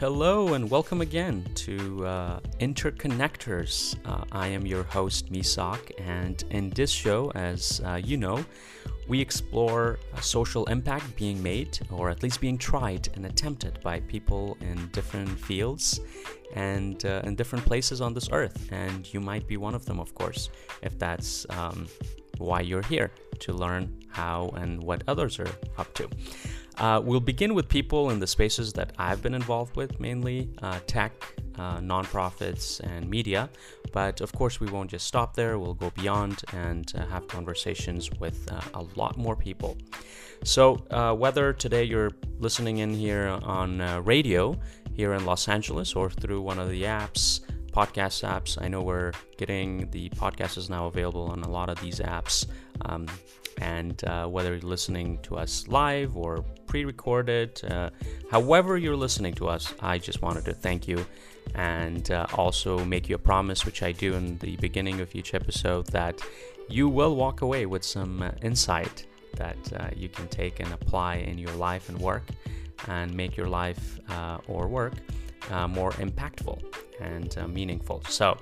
Hello and welcome again to uh, Interconnectors. Uh, I am your host, Misak, and in this show, as uh, you know, we explore social impact being made, or at least being tried and attempted by people in different fields and uh, in different places on this earth. And you might be one of them, of course, if that's um, why you're here to learn how and what others are up to. Uh, we'll begin with people in the spaces that I've been involved with, mainly uh, tech, uh, nonprofits, and media. But of course, we won't just stop there. We'll go beyond and uh, have conversations with uh, a lot more people. So, uh, whether today you're listening in here on radio here in Los Angeles or through one of the apps, podcast apps, I know we're getting the podcast is now available on a lot of these apps. Um, and uh, whether you're listening to us live or pre recorded, uh, however you're listening to us, I just wanted to thank you and uh, also make you a promise, which I do in the beginning of each episode, that you will walk away with some uh, insight that uh, you can take and apply in your life and work and make your life uh, or work more impactful and meaningful. So,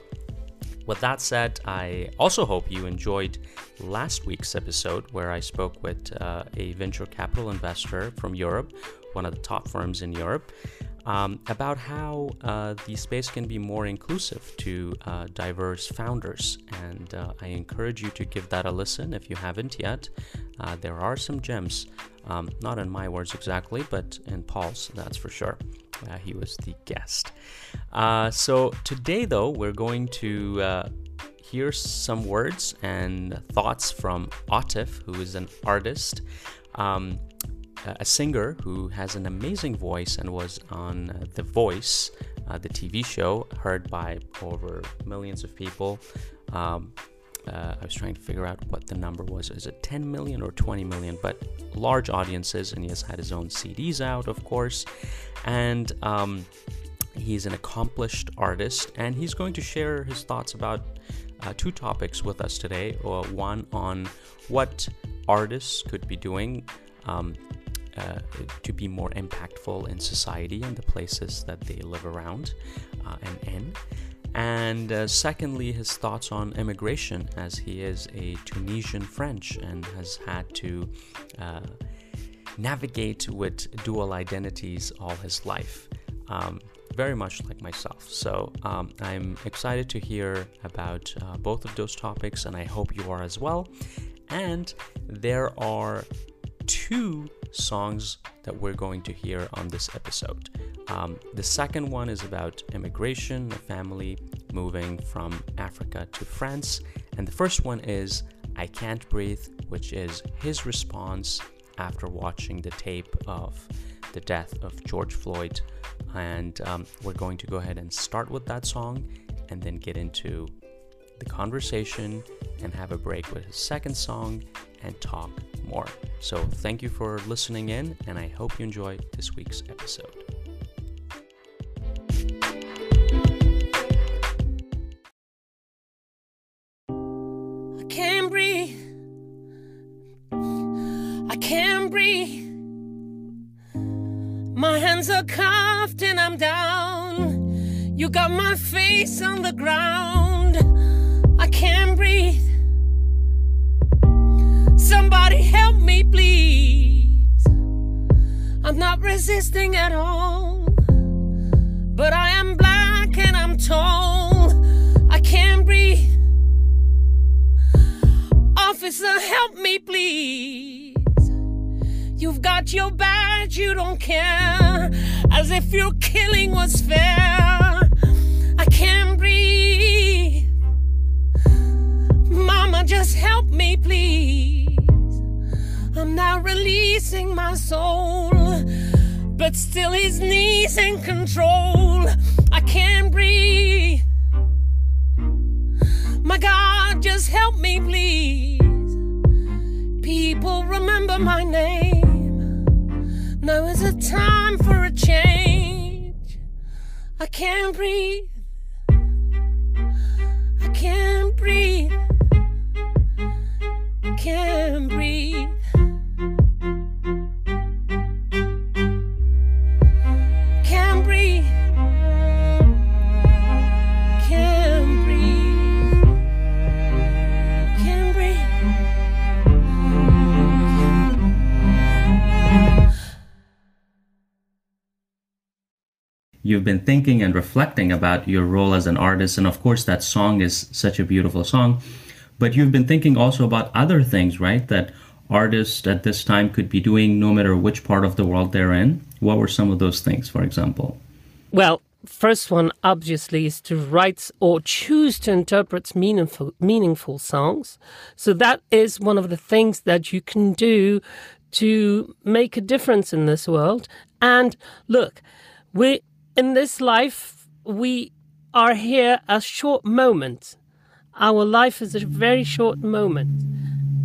with that said, I also hope you enjoyed last week's episode where I spoke with uh, a venture capital investor from Europe, one of the top firms in Europe, um, about how uh, the space can be more inclusive to uh, diverse founders. And uh, I encourage you to give that a listen if you haven't yet. Uh, there are some gems, um, not in my words exactly, but in Paul's, that's for sure. Uh, he was the guest. Uh, so today, though, we're going to uh, hear some words and thoughts from Atif, who is an artist, um, a singer who has an amazing voice and was on The Voice, uh, the TV show, heard by over millions of people. Um, uh, I was trying to figure out what the number was. Is it 10 million or 20 million? But large audiences, and he has had his own CDs out, of course. And um, he's an accomplished artist, and he's going to share his thoughts about uh, two topics with us today. Uh, one on what artists could be doing. Um, uh, to be more impactful in society and the places that they live around uh, and in. And uh, secondly, his thoughts on immigration, as he is a Tunisian French and has had to uh, navigate with dual identities all his life. Um, very much like myself. So um, I'm excited to hear about uh, both of those topics, and I hope you are as well. And there are two songs that we're going to hear on this episode. Um, the second one is about immigration, a family moving from Africa to France. And the first one is I Can't Breathe, which is his response after watching the tape of the death of George Floyd. And um, we're going to go ahead and start with that song and then get into the conversation and have a break with his second song and talk more. So, thank you for listening in, and I hope you enjoyed this week's episode. I can't breathe. I can't breathe. My hands are cuffed and I'm down. You got my face on the ground. I can't breathe. Not resisting at all. But I am black and I'm tall. I can't breathe. Officer, help me, please. You've got your badge, you don't care. As if your killing was fair. I can't breathe. Mama, just help me, please. I'm now releasing my soul, but still his knees in control. I can't breathe. My God, just help me, please. People remember my name. Now is a time for a change. I can't breathe. I can't breathe. I can't you've been thinking and reflecting about your role as an artist. And of course, that song is such a beautiful song. But you've been thinking also about other things, right? That artists at this time could be doing no matter which part of the world they're in. What were some of those things, for example? Well, first one obviously is to write or choose to interpret meaningful meaningful songs. So that is one of the things that you can do to make a difference in this world. And look, we in this life we are here a short moment. Our life is a very short moment.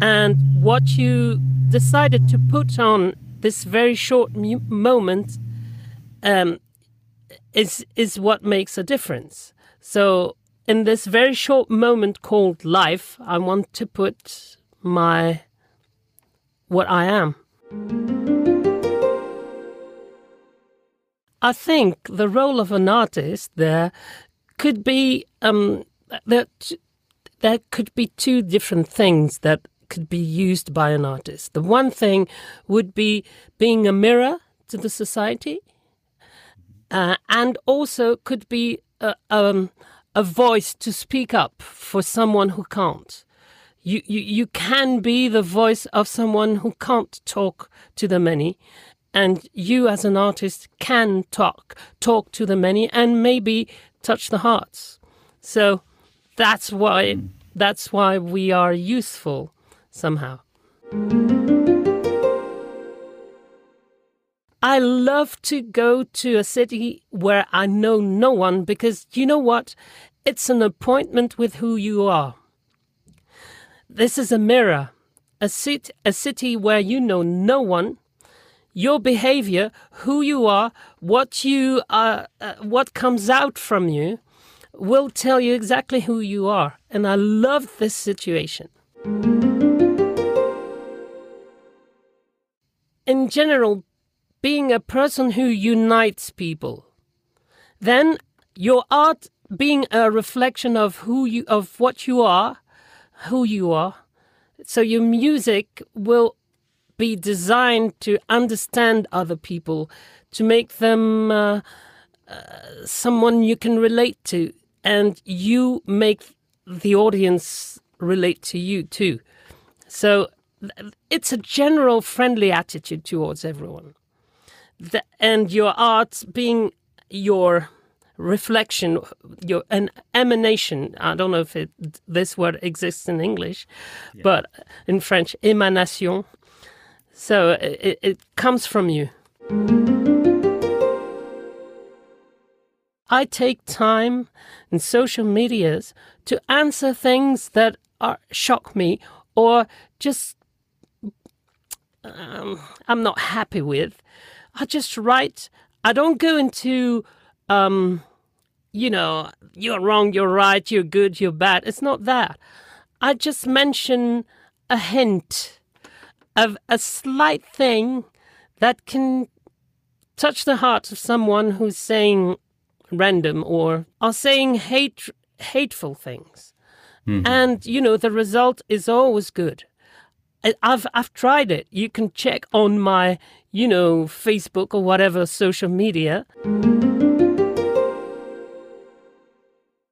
And what you decided to put on this very short moment um, is is what makes a difference. So in this very short moment called life, I want to put my what I am. I think the role of an artist there could be um, that there could be two different things that could be used by an artist. The one thing would be being a mirror to the society, uh, and also could be a, um, a voice to speak up for someone who can't. You, you, you can be the voice of someone who can't talk to the many, and you as an artist can talk talk to the many and maybe touch the hearts. So that's why mm. that's why we are useful somehow. I love to go to a city where I know no one because you know what? It's an appointment with who you are. This is a mirror, a, sit, a city where you know no one. Your behavior, who you are, what you are, uh, what comes out from you, will tell you exactly who you are. And I love this situation. In general, being a person who unites people. Then your art being a reflection of who you of what you are, who you are. So your music will be designed to understand other people, to make them uh, uh, someone you can relate to, and you make the audience relate to you too. So it's a general friendly attitude towards everyone the, and your art being your reflection, your an emanation. I don't know if it, this word exists in English, yeah. but in French, émanation. So it, it comes from you. I take time in social medias to answer things that are, shock me or just um, I'm not happy with. I just write. I don't go into, um, you know, you're wrong, you're right, you're good, you're bad. It's not that. I just mention a hint of a slight thing that can touch the heart of someone who's saying random or are saying hate hateful things. Mm-hmm. And you know the result is always good. I've I've tried it. You can check on my you know, Facebook or whatever social media.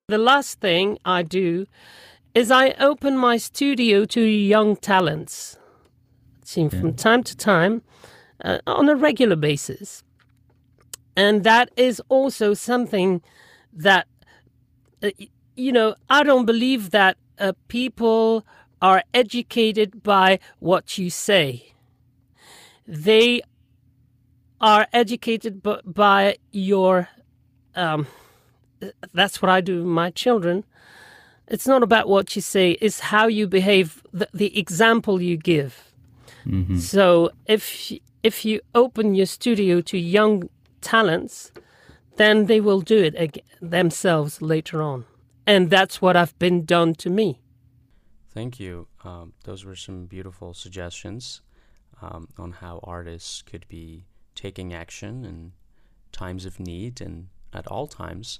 The last thing I do is I open my studio to young talents. See, yeah. from time to time, uh, on a regular basis. And that is also something that, uh, you know, I don't believe that uh, people are educated by what you say. They are educated b- by your. Um, that's what I do with my children. It's not about what you say; it's how you behave, the, the example you give. Mm-hmm. So if if you open your studio to young talents, then they will do it ag- themselves later on, and that's what I've been done to me. Thank you. Um, those were some beautiful suggestions um, on how artists could be taking action in times of need and at all times.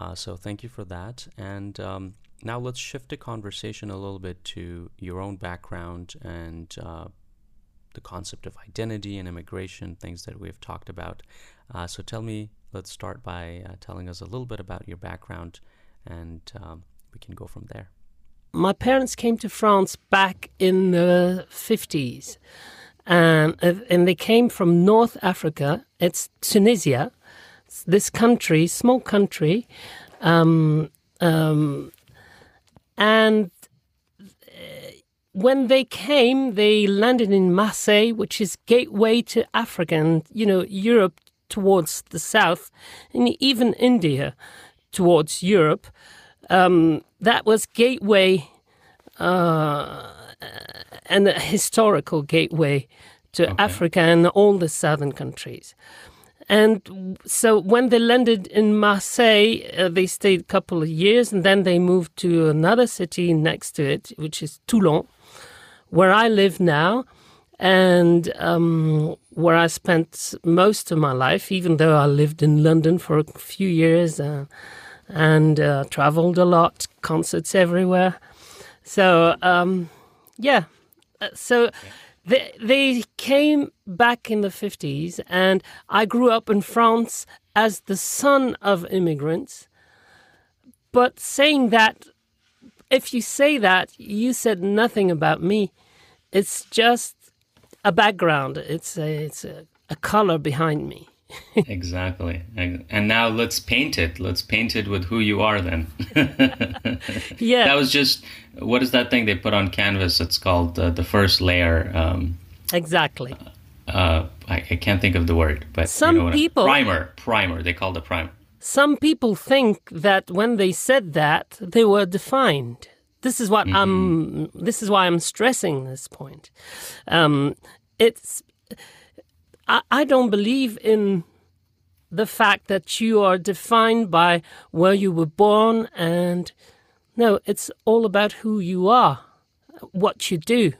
Uh, so thank you for that. And um, now let's shift the conversation a little bit to your own background and uh, the concept of identity and immigration, things that we've talked about. Uh, so tell me, let's start by uh, telling us a little bit about your background, and um, we can go from there. My parents came to France back in the 50s, and, and they came from North Africa. It's Tunisia, it's this country, small country. Um, um, and when they came, they landed in Marseille, which is gateway to Africa and you know Europe towards the south, and even India towards Europe. Um, that was gateway uh, and a historical gateway to okay. Africa and all the southern countries. And so when they landed in Marseille, uh, they stayed a couple of years and then they moved to another city next to it, which is Toulon where I live now and um, where I spent most of my life, even though I lived in London for a few years uh, and uh, traveled a lot, concerts everywhere. So, um, yeah. Uh, so they, they came back in the 50s, and I grew up in France as the son of immigrants. But saying that if you say that, you said nothing about me. It's just a background. It's a, it's a, a color behind me. exactly. And now let's paint it. Let's paint it with who you are then. yeah. That was just, what is that thing they put on canvas? It's called uh, the first layer. Um, exactly. Uh, I, I, can't think of the word, but some you know people. primer. Primer. They call it primer some people think that when they said that, they were defined. This is what mm-hmm. I'm. This is why I'm stressing this point. Um, it's. I, I don't believe in the fact that you are defined by where you were born, and no, it's all about who you are, what you do,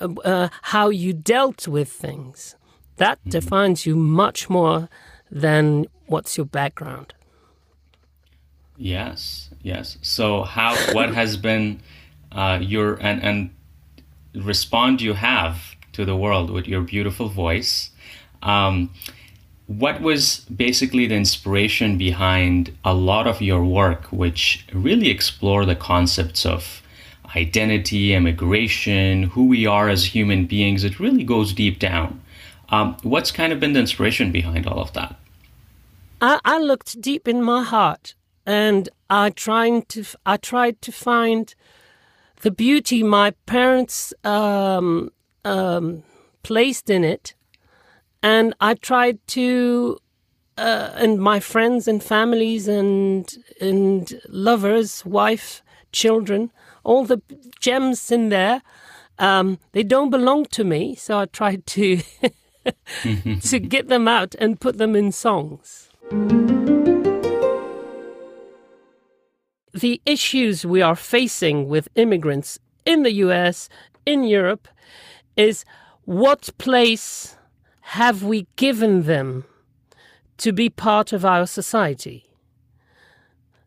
uh, uh how you dealt with things. That mm-hmm. defines you much more than what's your background? Yes, yes. So how what has been uh, your and and respond you have to the world with your beautiful voice? Um, what was basically the inspiration behind a lot of your work, which really explore the concepts of identity, immigration, who we are as human beings? It really goes deep down. Um, what's kind of been the inspiration behind all of that? I, I looked deep in my heart and I tried to I tried to find the beauty my parents um, um, placed in it, and I tried to uh, and my friends and families and and lovers, wife, children, all the gems in there. Um, they don't belong to me, so I tried to to get them out and put them in songs. The issues we are facing with immigrants in the US, in Europe, is what place have we given them to be part of our society?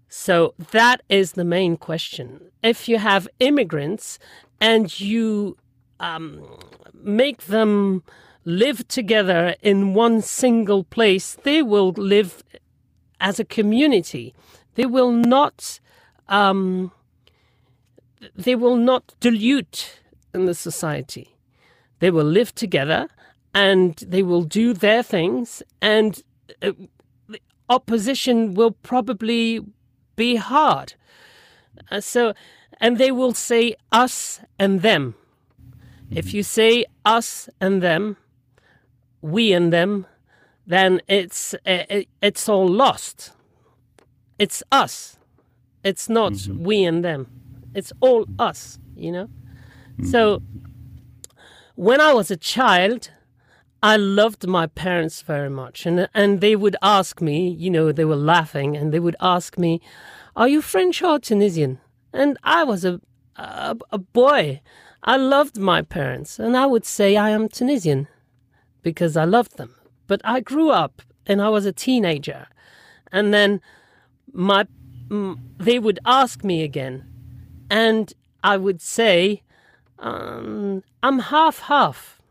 So that is the main question. If you have immigrants and you um, make them live together in one single place, they will live as a community. They will not. Um, they will not dilute in the society. They will live together and they will do their things, and uh, opposition will probably be hard. Uh, so, and they will say us and them. If you say us and them, we and them, then it's uh, it's all lost. It's us. It's not mm-hmm. we and them. It's all us, you know? Mm-hmm. So when I was a child, I loved my parents very much and and they would ask me, you know, they were laughing and they would ask me, "Are you French or Tunisian?" And I was a a, a boy. I loved my parents and I would say I am Tunisian because I loved them. But I grew up and I was a teenager. And then my they would ask me again. And I would say, um, I'm half half.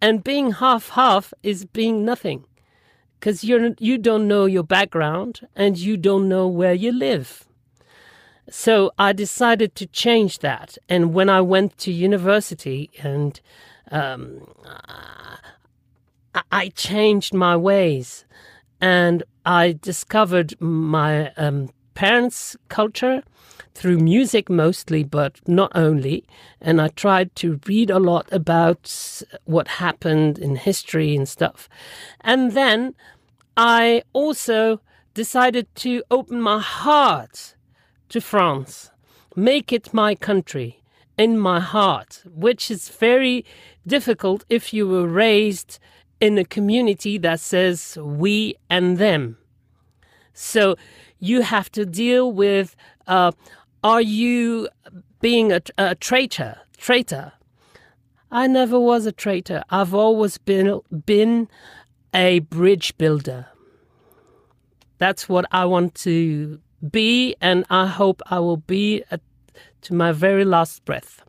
And being half half is being nothing because you're you don't know your background and you don't know where you live. So I decided to change that. And when I went to university and um, I changed my ways and I discovered my um, parents' culture through music mostly, but not only. And I tried to read a lot about what happened in history and stuff. And then I also decided to open my heart to France, make it my country in my heart, which is very difficult if you were raised in a community that says we and them. So you have to deal with uh, are you being a, a traitor? Traitor. I never was a traitor. I've always been been a bridge builder. That's what I want to be, and I hope I will be at, to my very last breath.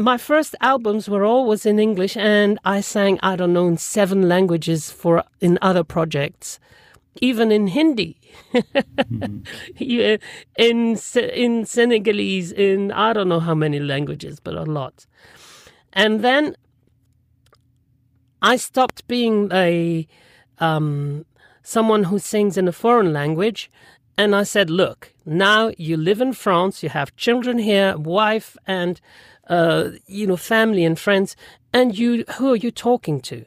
My first albums were always in English, and I sang, I don't know, in seven languages for in other projects, even in Hindi, mm-hmm. in in Senegalese, in I don't know how many languages, but a lot. And then I stopped being a um, someone who sings in a foreign language, and I said, "Look, now you live in France, you have children here, wife, and." Uh, you know, family and friends, and you, who are you talking to?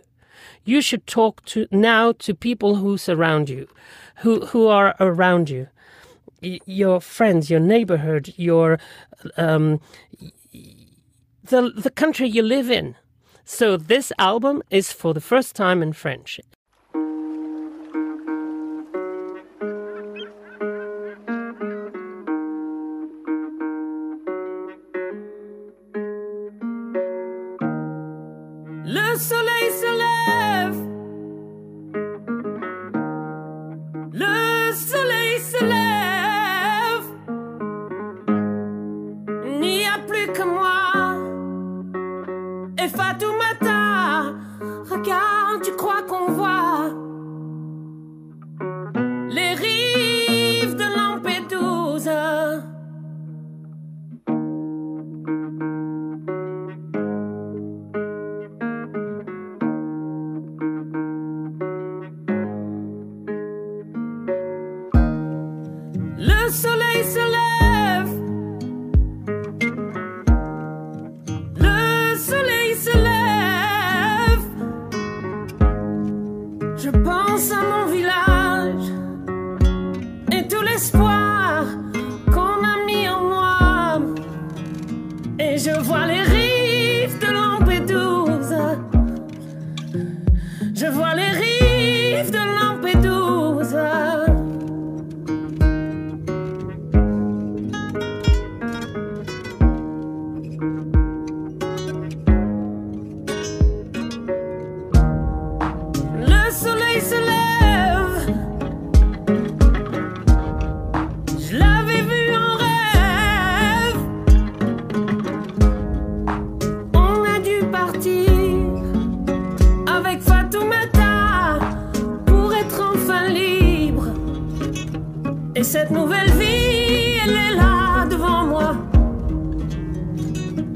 You should talk to now to people who surround you, who who are around you, your friends, your neighborhood, your um, the the country you live in. So this album is for the first time in French.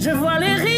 Je vois les rires.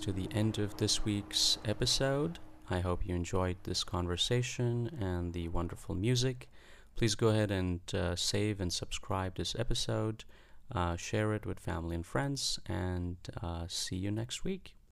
To the end of this week's episode. I hope you enjoyed this conversation and the wonderful music. Please go ahead and uh, save and subscribe this episode, uh, share it with family and friends, and uh, see you next week.